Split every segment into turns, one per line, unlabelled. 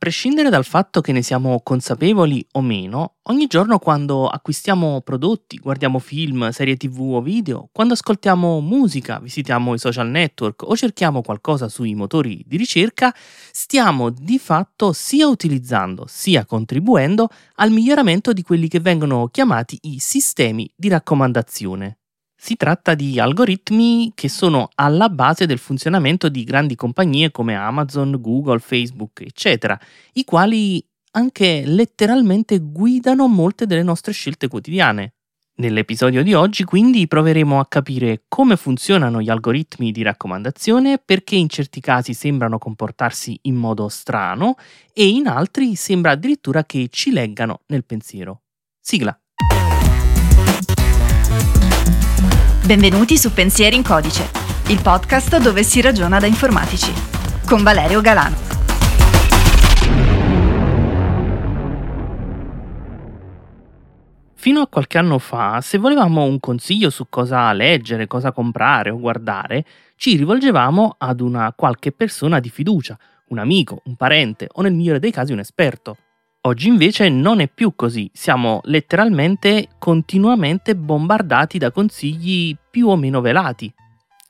prescindere dal fatto che ne siamo consapevoli o meno, ogni giorno quando acquistiamo prodotti, guardiamo film, serie tv o video, quando ascoltiamo musica, visitiamo i social network o cerchiamo qualcosa sui motori di ricerca, stiamo di fatto sia utilizzando sia contribuendo al miglioramento di quelli che vengono chiamati i sistemi di raccomandazione. Si tratta di algoritmi che sono alla base del funzionamento di grandi compagnie come Amazon, Google, Facebook, eccetera, i quali anche letteralmente guidano molte delle nostre scelte quotidiane. Nell'episodio di oggi quindi proveremo a capire come funzionano gli algoritmi di raccomandazione, perché in certi casi sembrano comportarsi in modo strano e in altri sembra addirittura che ci leggano nel pensiero. Sigla.
Benvenuti su Pensieri in Codice, il podcast dove si ragiona da informatici, con Valerio Galano.
Fino a qualche anno fa, se volevamo un consiglio su cosa leggere, cosa comprare o guardare, ci rivolgevamo ad una qualche persona di fiducia, un amico, un parente o nel migliore dei casi un esperto. Oggi invece non è più così, siamo letteralmente continuamente bombardati da consigli più o meno velati.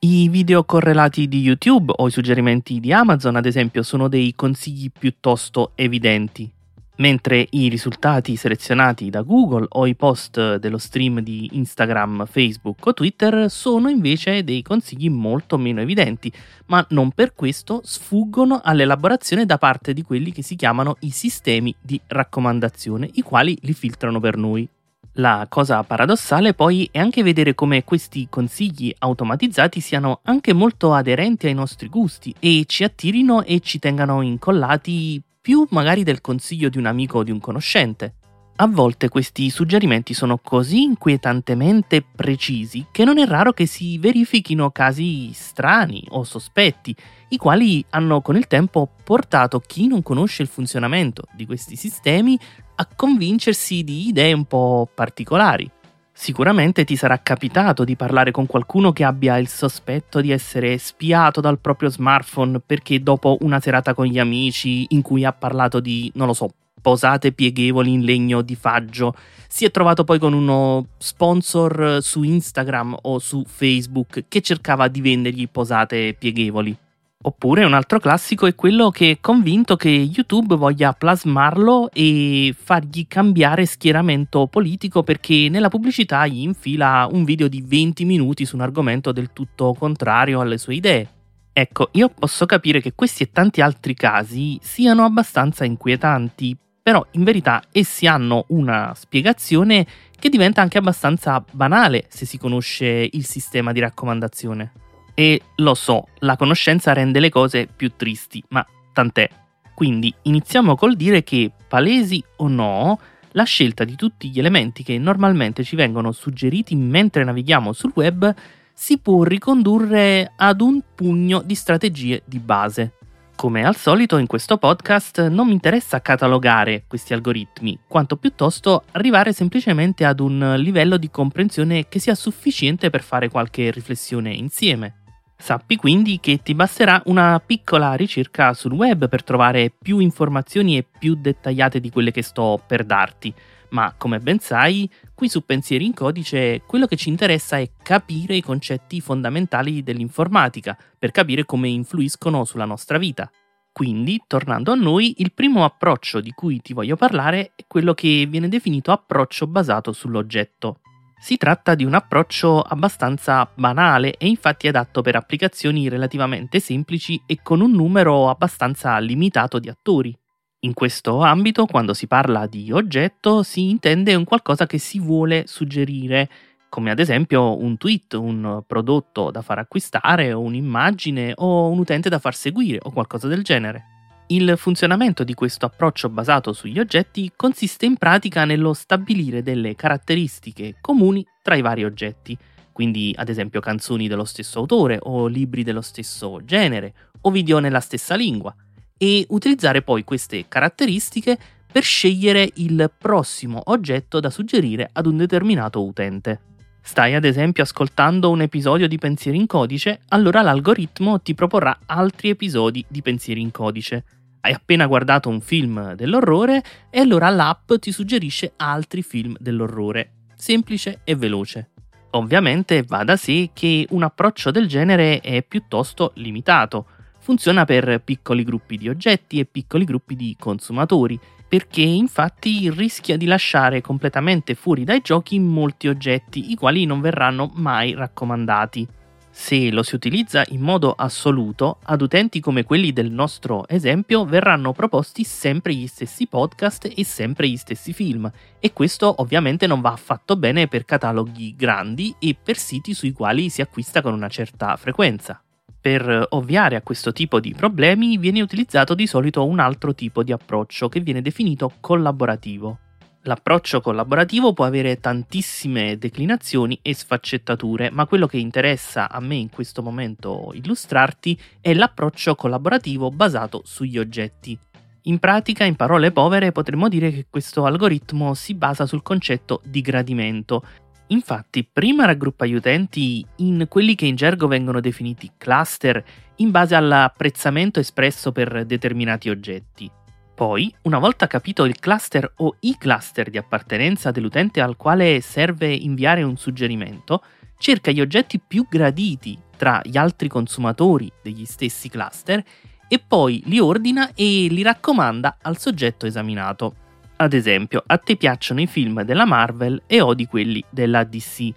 I video correlati di YouTube o i suggerimenti di Amazon, ad esempio, sono dei consigli piuttosto evidenti mentre i risultati selezionati da Google o i post dello stream di Instagram, Facebook o Twitter sono invece dei consigli molto meno evidenti, ma non per questo sfuggono all'elaborazione da parte di quelli che si chiamano i sistemi di raccomandazione, i quali li filtrano per noi. La cosa paradossale poi è anche vedere come questi consigli automatizzati siano anche molto aderenti ai nostri gusti e ci attirino e ci tengano incollati più magari del consiglio di un amico o di un conoscente. A volte questi suggerimenti sono così inquietantemente precisi che non è raro che si verifichino casi strani o sospetti, i quali hanno con il tempo portato chi non conosce il funzionamento di questi sistemi a convincersi di idee un po' particolari. Sicuramente ti sarà capitato di parlare con qualcuno che abbia il sospetto di essere spiato dal proprio smartphone perché dopo una serata con gli amici in cui ha parlato di, non lo so, posate pieghevoli in legno di faggio, si è trovato poi con uno sponsor su Instagram o su Facebook che cercava di vendergli posate pieghevoli. Oppure un altro classico è quello che è convinto che YouTube voglia plasmarlo e fargli cambiare schieramento politico perché nella pubblicità gli infila un video di 20 minuti su un argomento del tutto contrario alle sue idee. Ecco, io posso capire che questi e tanti altri casi siano abbastanza inquietanti, però in verità essi hanno una spiegazione che diventa anche abbastanza banale se si conosce il sistema di raccomandazione. E lo so, la conoscenza rende le cose più tristi, ma tant'è. Quindi iniziamo col dire che, palesi o no, la scelta di tutti gli elementi che normalmente ci vengono suggeriti mentre navighiamo sul web si può ricondurre ad un pugno di strategie di base. Come al solito in questo podcast non mi interessa catalogare questi algoritmi, quanto piuttosto arrivare semplicemente ad un livello di comprensione che sia sufficiente per fare qualche riflessione insieme. Sappi quindi che ti basterà una piccola ricerca sul web per trovare più informazioni e più dettagliate di quelle che sto per darti, ma come ben sai, qui su Pensieri in Codice quello che ci interessa è capire i concetti fondamentali dell'informatica per capire come influiscono sulla nostra vita. Quindi, tornando a noi, il primo approccio di cui ti voglio parlare è quello che viene definito approccio basato sull'oggetto. Si tratta di un approccio abbastanza banale e infatti adatto per applicazioni relativamente semplici e con un numero abbastanza limitato di attori. In questo ambito, quando si parla di oggetto, si intende un qualcosa che si vuole suggerire, come ad esempio un tweet, un prodotto da far acquistare o un'immagine o un utente da far seguire o qualcosa del genere. Il funzionamento di questo approccio basato sugli oggetti consiste in pratica nello stabilire delle caratteristiche comuni tra i vari oggetti, quindi ad esempio canzoni dello stesso autore o libri dello stesso genere o video nella stessa lingua, e utilizzare poi queste caratteristiche per scegliere il prossimo oggetto da suggerire ad un determinato utente. Stai ad esempio ascoltando un episodio di Pensieri in Codice, allora l'algoritmo ti proporrà altri episodi di Pensieri in Codice Hai appena guardato un film dell'orrore e allora l'app ti suggerisce altri film dell'orrore. Semplice e veloce. Ovviamente va da sé che un approccio del genere è piuttosto limitato. Funziona per piccoli gruppi di oggetti e piccoli gruppi di consumatori, perché infatti rischia di lasciare completamente fuori dai giochi molti oggetti, i quali non verranno mai raccomandati. Se lo si utilizza in modo assoluto, ad utenti come quelli del nostro esempio verranno proposti sempre gli stessi podcast e sempre gli stessi film, e questo ovviamente non va affatto bene per cataloghi grandi e per siti sui quali si acquista con una certa frequenza. Per ovviare a questo tipo di problemi viene utilizzato di solito un altro tipo di approccio che viene definito collaborativo. L'approccio collaborativo può avere tantissime declinazioni e sfaccettature, ma quello che interessa a me in questo momento illustrarti è l'approccio collaborativo basato sugli oggetti. In pratica, in parole povere, potremmo dire che questo algoritmo si basa sul concetto di gradimento. Infatti, prima raggruppa gli utenti in quelli che in gergo vengono definiti cluster in base all'apprezzamento espresso per determinati oggetti. Poi, una volta capito il cluster o i cluster di appartenenza dell'utente al quale serve inviare un suggerimento, cerca gli oggetti più graditi tra gli altri consumatori degli stessi cluster e poi li ordina e li raccomanda al soggetto esaminato. Ad esempio, a te piacciono i film della Marvel e odi quelli della DC.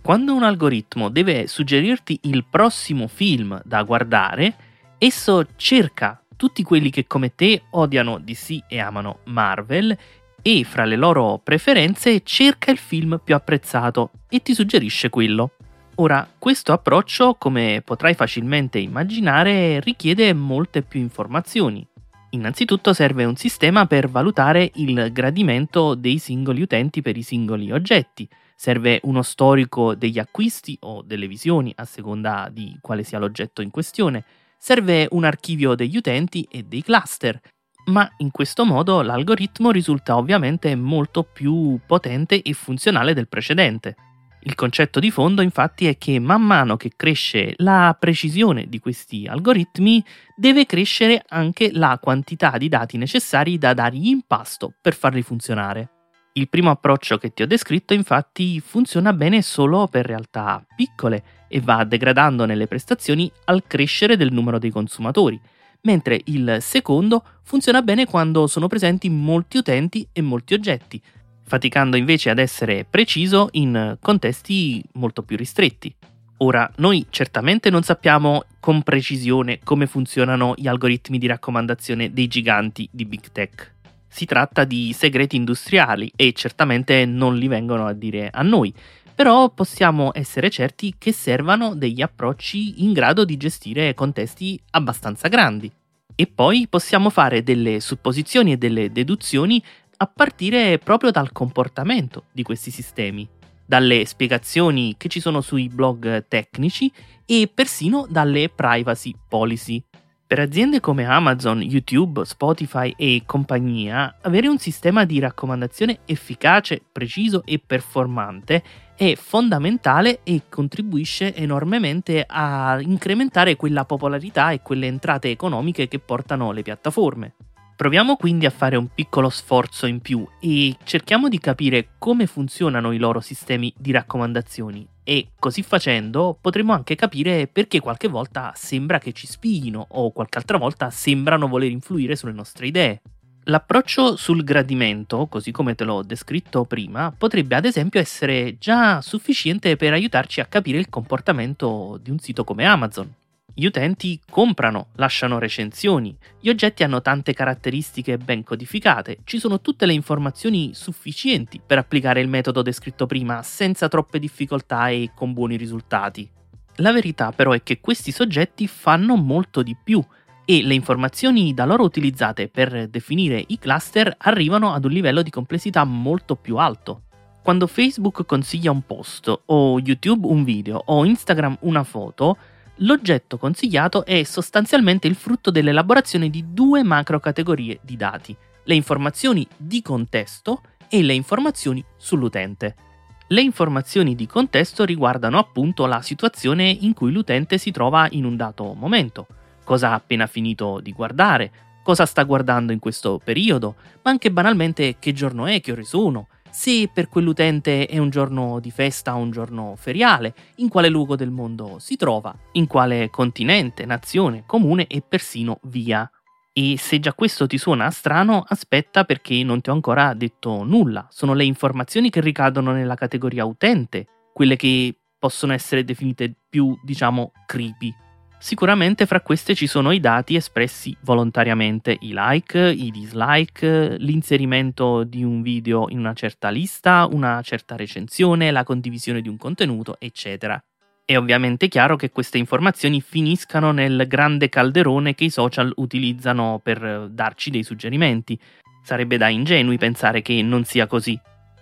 Quando un algoritmo deve suggerirti il prossimo film da guardare, esso cerca tutti quelli che come te odiano DC e amano Marvel e fra le loro preferenze cerca il film più apprezzato e ti suggerisce quello. Ora, questo approccio, come potrai facilmente immaginare, richiede molte più informazioni. Innanzitutto serve un sistema per valutare il gradimento dei singoli utenti per i singoli oggetti. Serve uno storico degli acquisti o delle visioni, a seconda di quale sia l'oggetto in questione serve un archivio degli utenti e dei cluster, ma in questo modo l'algoritmo risulta ovviamente molto più potente e funzionale del precedente. Il concetto di fondo infatti è che man mano che cresce la precisione di questi algoritmi, deve crescere anche la quantità di dati necessari da dargli in pasto per farli funzionare. Il primo approccio che ti ho descritto infatti funziona bene solo per realtà piccole e va degradando nelle prestazioni al crescere del numero dei consumatori, mentre il secondo funziona bene quando sono presenti molti utenti e molti oggetti, faticando invece ad essere preciso in contesti molto più ristretti. Ora, noi certamente non sappiamo con precisione come funzionano gli algoritmi di raccomandazione dei giganti di Big Tech si tratta di segreti industriali e certamente non li vengono a dire a noi, però possiamo essere certi che servano degli approcci in grado di gestire contesti abbastanza grandi. E poi possiamo fare delle supposizioni e delle deduzioni a partire proprio dal comportamento di questi sistemi, dalle spiegazioni che ci sono sui blog tecnici e persino dalle privacy policy. Per aziende come Amazon, YouTube, Spotify e compagnia, avere un sistema di raccomandazione efficace, preciso e performante è fondamentale e contribuisce enormemente a incrementare quella popolarità e quelle entrate economiche che portano le piattaforme. Proviamo quindi a fare un piccolo sforzo in più e cerchiamo di capire come funzionano i loro sistemi di raccomandazioni e così facendo potremo anche capire perché qualche volta sembra che ci spiino o qualche altra volta sembrano voler influire sulle nostre idee. L'approccio sul gradimento, così come te l'ho descritto prima, potrebbe ad esempio essere già sufficiente per aiutarci a capire il comportamento di un sito come Amazon. Gli utenti comprano, lasciano recensioni, gli oggetti hanno tante caratteristiche ben codificate, ci sono tutte le informazioni sufficienti per applicare il metodo descritto prima senza troppe difficoltà e con buoni risultati. La verità però è che questi soggetti fanno molto di più e le informazioni da loro utilizzate per definire i cluster arrivano ad un livello di complessità molto più alto. Quando Facebook consiglia un post o YouTube un video o Instagram una foto, L'oggetto consigliato è sostanzialmente il frutto dell'elaborazione di due macro categorie di dati, le informazioni di contesto e le informazioni sull'utente. Le informazioni di contesto riguardano appunto la situazione in cui l'utente si trova in un dato momento, cosa ha appena finito di guardare, cosa sta guardando in questo periodo, ma anche banalmente che giorno è, che ore sono, se per quell'utente è un giorno di festa o un giorno feriale, in quale luogo del mondo si trova, in quale continente, nazione, comune e persino via. E se già questo ti suona strano, aspetta perché non ti ho ancora detto nulla. Sono le informazioni che ricadono nella categoria utente, quelle che possono essere definite più, diciamo, creepy. Sicuramente fra queste ci sono i dati espressi volontariamente, i like, i dislike, l'inserimento di un video in una certa lista, una certa recensione, la condivisione di un contenuto, eccetera. È ovviamente chiaro che queste informazioni finiscano nel grande calderone che i social utilizzano per darci dei suggerimenti. Sarebbe da ingenui pensare che non sia così.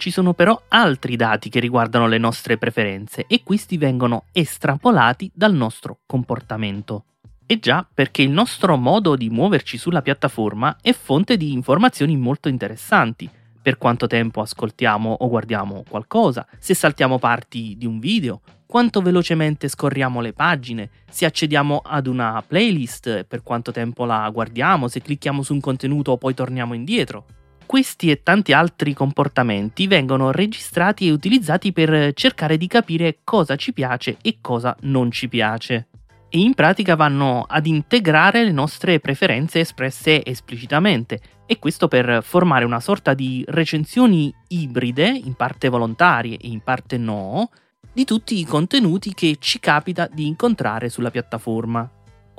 Ci sono però altri dati che riguardano le nostre preferenze e questi vengono estrapolati dal nostro comportamento. E già perché il nostro modo di muoverci sulla piattaforma è fonte di informazioni molto interessanti. Per quanto tempo ascoltiamo o guardiamo qualcosa, se saltiamo parti di un video, quanto velocemente scorriamo le pagine, se accediamo ad una playlist, per quanto tempo la guardiamo, se clicchiamo su un contenuto o poi torniamo indietro. Questi e tanti altri comportamenti vengono registrati e utilizzati per cercare di capire cosa ci piace e cosa non ci piace. E in pratica vanno ad integrare le nostre preferenze espresse esplicitamente, e questo per formare una sorta di recensioni ibride, in parte volontarie e in parte no, di tutti i contenuti che ci capita di incontrare sulla piattaforma.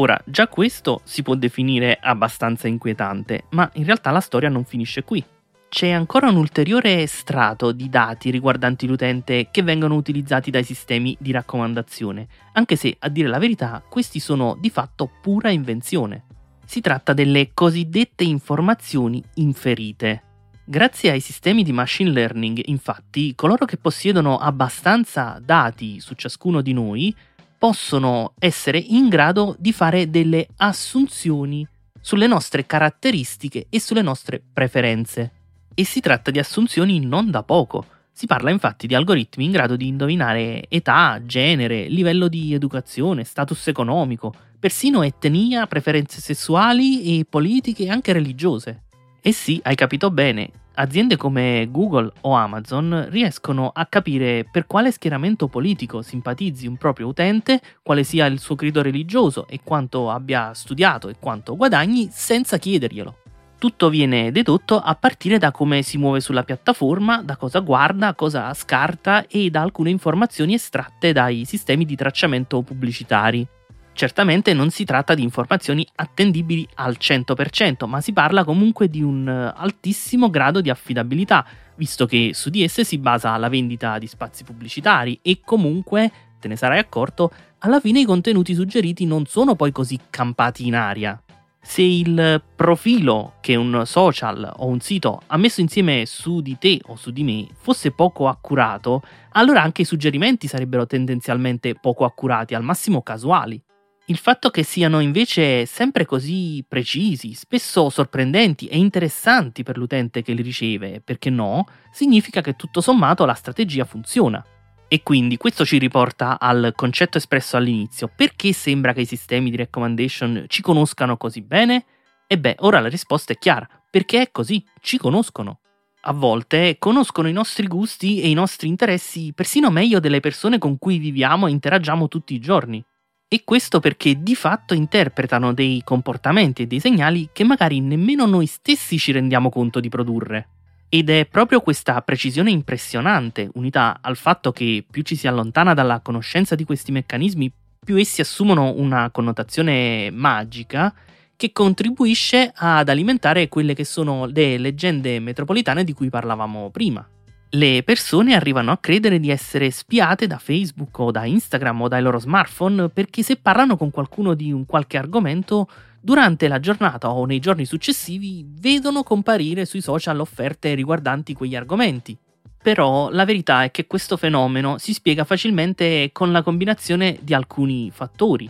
Ora, già questo si può definire abbastanza inquietante, ma in realtà la storia non finisce qui. C'è ancora un ulteriore strato di dati riguardanti l'utente che vengono utilizzati dai sistemi di raccomandazione, anche se, a dire la verità, questi sono di fatto pura invenzione. Si tratta delle cosiddette informazioni inferite. Grazie ai sistemi di machine learning, infatti, coloro che possiedono abbastanza dati su ciascuno di noi possono essere in grado di fare delle assunzioni sulle nostre caratteristiche e sulle nostre preferenze. E si tratta di assunzioni non da poco. Si parla infatti di algoritmi in grado di indovinare età, genere, livello di educazione, status economico, persino etnia, preferenze sessuali e politiche e anche religiose. E sì, hai capito bene, aziende come Google o Amazon riescono a capire per quale schieramento politico simpatizzi un proprio utente, quale sia il suo credo religioso e quanto abbia studiato e quanto guadagni senza chiederglielo. Tutto viene dedotto a partire da come si muove sulla piattaforma, da cosa guarda, cosa scarta e da alcune informazioni estratte dai sistemi di tracciamento pubblicitari. Certamente non si tratta di informazioni attendibili al 100%, ma si parla comunque di un eh, altissimo grado di affidabilità, visto che su di esse si basa la vendita di spazi pubblicitari e comunque, te ne sarai accorto, alla fine i contenuti suggeriti non sono poi così campati in aria. Se il profilo che un social o un sito ha messo insieme su di te o su di me fosse poco accurato, allora anche i suggerimenti sarebbero tendenzialmente poco accurati, al massimo casuali. Il fatto che siano invece sempre così precisi, spesso sorprendenti e interessanti per l'utente che li riceve, perché no, significa che tutto sommato la strategia funziona. E quindi questo ci riporta al concetto espresso all'inizio. Perché sembra che i sistemi di recommendation ci conoscano così bene? E beh, ora la risposta è chiara. Perché è così, ci conoscono. A volte conoscono i nostri gusti e i nostri interessi persino meglio delle persone con cui viviamo e interagiamo tutti i giorni. E questo perché di fatto interpretano dei comportamenti e dei segnali che magari nemmeno noi stessi ci rendiamo conto di produrre. Ed è proprio questa precisione impressionante, unita al fatto che più ci si allontana dalla conoscenza di questi meccanismi, più essi assumono una connotazione magica, che contribuisce ad alimentare quelle che sono le leggende metropolitane di cui parlavamo prima le persone arrivano a credere di essere spiate da Facebook o da Instagram o dai loro smartphone perché se parlano con qualcuno di un qualche argomento, durante la giornata o nei giorni successivi vedono comparire sui social offerte riguardanti quegli argomenti. Però la verità è che questo fenomeno si spiega facilmente con la combinazione di alcuni fattori.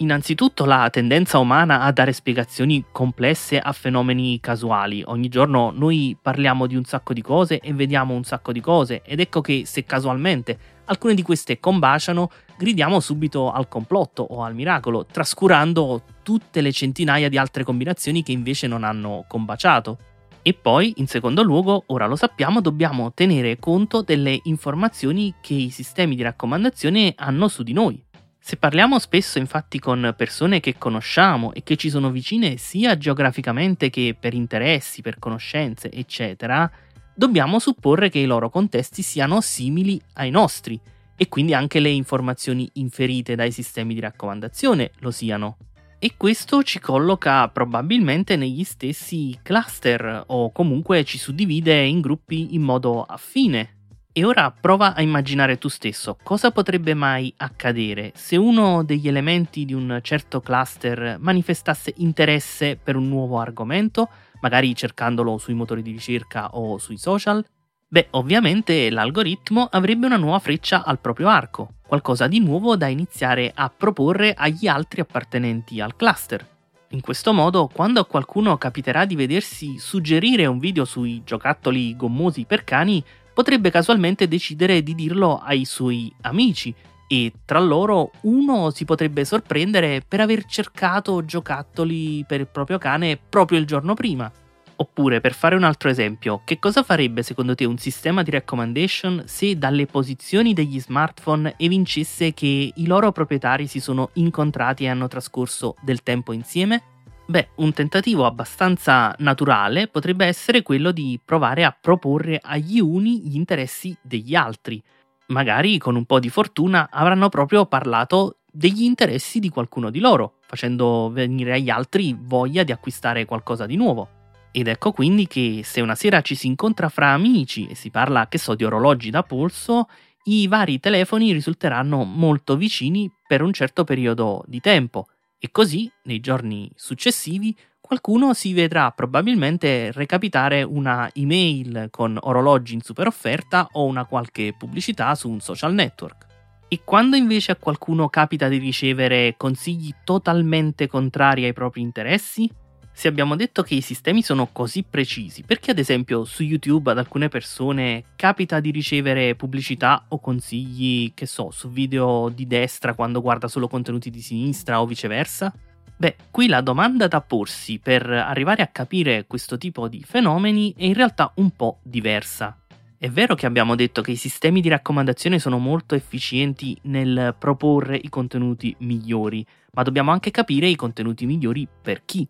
Innanzitutto la tendenza umana a dare spiegazioni complesse a fenomeni casuali. Ogni giorno noi parliamo di un sacco di cose e vediamo un sacco di cose ed ecco che se casualmente alcune di queste combaciano, gridiamo subito al complotto o al miracolo, trascurando tutte le centinaia di altre combinazioni che invece non hanno combaciato. E poi, in secondo luogo, ora lo sappiamo, dobbiamo tenere conto delle informazioni che i sistemi di raccomandazione hanno su di noi. Se parliamo spesso infatti con persone che conosciamo e che ci sono vicine sia geograficamente che per interessi, per conoscenze, eccetera, dobbiamo supporre che i loro contesti siano simili ai nostri e quindi anche le informazioni inferite dai sistemi di raccomandazione lo siano. E questo ci colloca probabilmente negli stessi cluster o comunque ci suddivide in gruppi in modo affine e ora prova a immaginare tu stesso cosa potrebbe mai accadere se uno degli elementi di un certo cluster manifestasse interesse per un nuovo argomento, magari cercandolo sui motori di ricerca o sui social. Beh, ovviamente l'algoritmo avrebbe una nuova freccia al proprio arco, qualcosa di nuovo da iniziare a proporre agli altri appartenenti al cluster. In questo modo, quando a qualcuno capiterà di vedersi suggerire un video sui giocattoli gommosi per cani, potrebbe casualmente decidere di dirlo ai suoi amici e tra loro uno si potrebbe sorprendere per aver cercato giocattoli per il proprio cane proprio il giorno prima. Oppure, per fare un altro esempio, che cosa farebbe secondo te un sistema di recommendation se dalle posizioni degli smartphone evincesse che i loro proprietari si sono incontrati e hanno trascorso del tempo insieme? Beh, un tentativo abbastanza naturale potrebbe essere quello di provare a proporre agli uni gli interessi degli altri. Magari con un po' di fortuna avranno proprio parlato degli interessi di qualcuno di loro, facendo venire agli altri voglia di acquistare qualcosa di nuovo. Ed ecco quindi che se una sera ci si incontra fra amici e si parla, che so, di orologi da polso, i vari telefoni risulteranno molto vicini per un certo periodo di tempo e così, nei giorni successivi, qualcuno si vedrà probabilmente recapitare una email con orologi in super offerta o una qualche pubblicità su un social network. E quando invece a qualcuno capita di ricevere consigli totalmente contrari ai propri interessi? Se abbiamo detto che i sistemi sono così precisi, perché ad esempio su YouTube ad alcune persone capita di ricevere pubblicità o consigli, che so, su video di destra quando guarda solo contenuti di sinistra o viceversa? Beh, qui la domanda da porsi per arrivare a capire questo tipo di fenomeni è in realtà un po' diversa. È vero che abbiamo detto che i sistemi di raccomandazione sono molto efficienti nel proporre i contenuti migliori, ma dobbiamo anche capire i contenuti migliori per chi.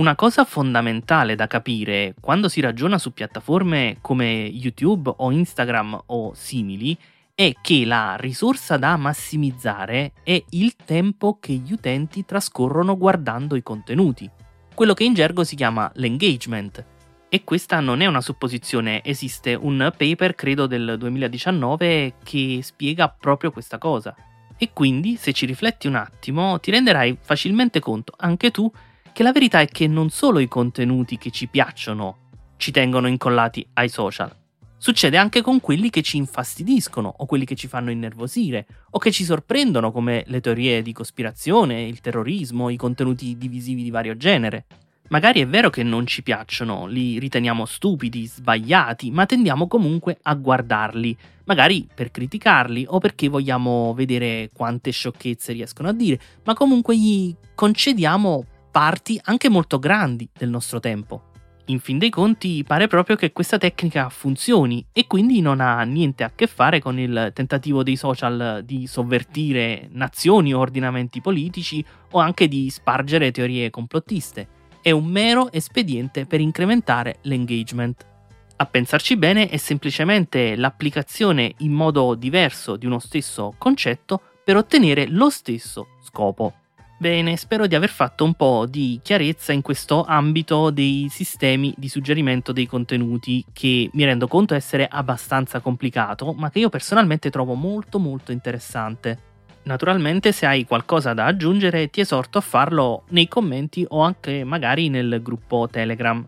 Una cosa fondamentale da capire quando si ragiona su piattaforme come YouTube o Instagram o simili è che la risorsa da massimizzare è il tempo che gli utenti trascorrono guardando i contenuti, quello che in gergo si chiama l'engagement. E questa non è una supposizione, esiste un paper, credo del 2019, che spiega proprio questa cosa. E quindi, se ci rifletti un attimo, ti renderai facilmente conto anche tu che la verità è che non solo i contenuti che ci piacciono ci tengono incollati ai social, succede anche con quelli che ci infastidiscono o quelli che ci fanno innervosire o che ci sorprendono come le teorie di cospirazione, il terrorismo, i contenuti divisivi di vario genere. Magari è vero che non ci piacciono, li riteniamo stupidi, sbagliati, ma tendiamo comunque a guardarli, magari per criticarli o perché vogliamo vedere quante sciocchezze riescono a dire, ma comunque gli concediamo parti anche molto grandi del nostro tempo. In fin dei conti pare proprio che questa tecnica funzioni e quindi non ha niente a che fare con il tentativo dei social di sovvertire nazioni o ordinamenti politici o anche di spargere teorie complottiste. È un mero espediente per incrementare l'engagement. A pensarci bene è semplicemente l'applicazione in modo diverso di uno stesso concetto per ottenere lo stesso scopo. Bene, spero di aver fatto un po' di chiarezza in questo ambito dei sistemi di suggerimento dei contenuti che mi rendo conto essere abbastanza complicato, ma che io personalmente trovo molto molto interessante. Naturalmente se hai qualcosa da aggiungere ti esorto a farlo nei commenti o anche magari nel gruppo Telegram.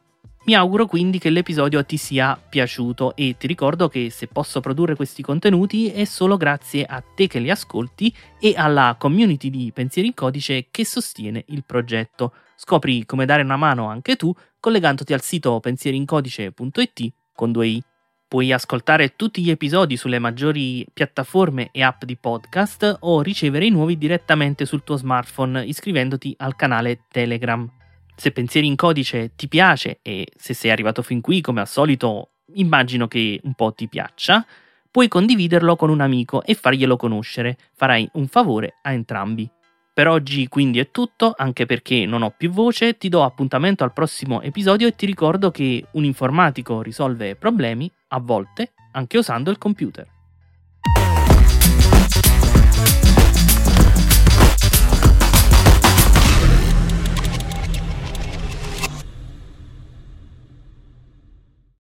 Mi auguro quindi che l'episodio ti sia piaciuto e ti ricordo che se posso produrre questi contenuti è solo grazie a te che li ascolti e alla community di Pensieri in Codice che sostiene il progetto. Scopri come dare una mano anche tu collegandoti al sito pensierincodice.it con due i. Puoi ascoltare tutti gli episodi sulle maggiori piattaforme e app di podcast o ricevere i nuovi direttamente sul tuo smartphone iscrivendoti al canale Telegram. Se Pensieri in Codice ti piace e se sei arrivato fin qui come al solito immagino che un po' ti piaccia, puoi condividerlo con un amico e farglielo conoscere, farai un favore a entrambi. Per oggi quindi è tutto, anche perché non ho più voce, ti do appuntamento al prossimo episodio e ti ricordo che un informatico risolve problemi, a volte, anche usando il computer.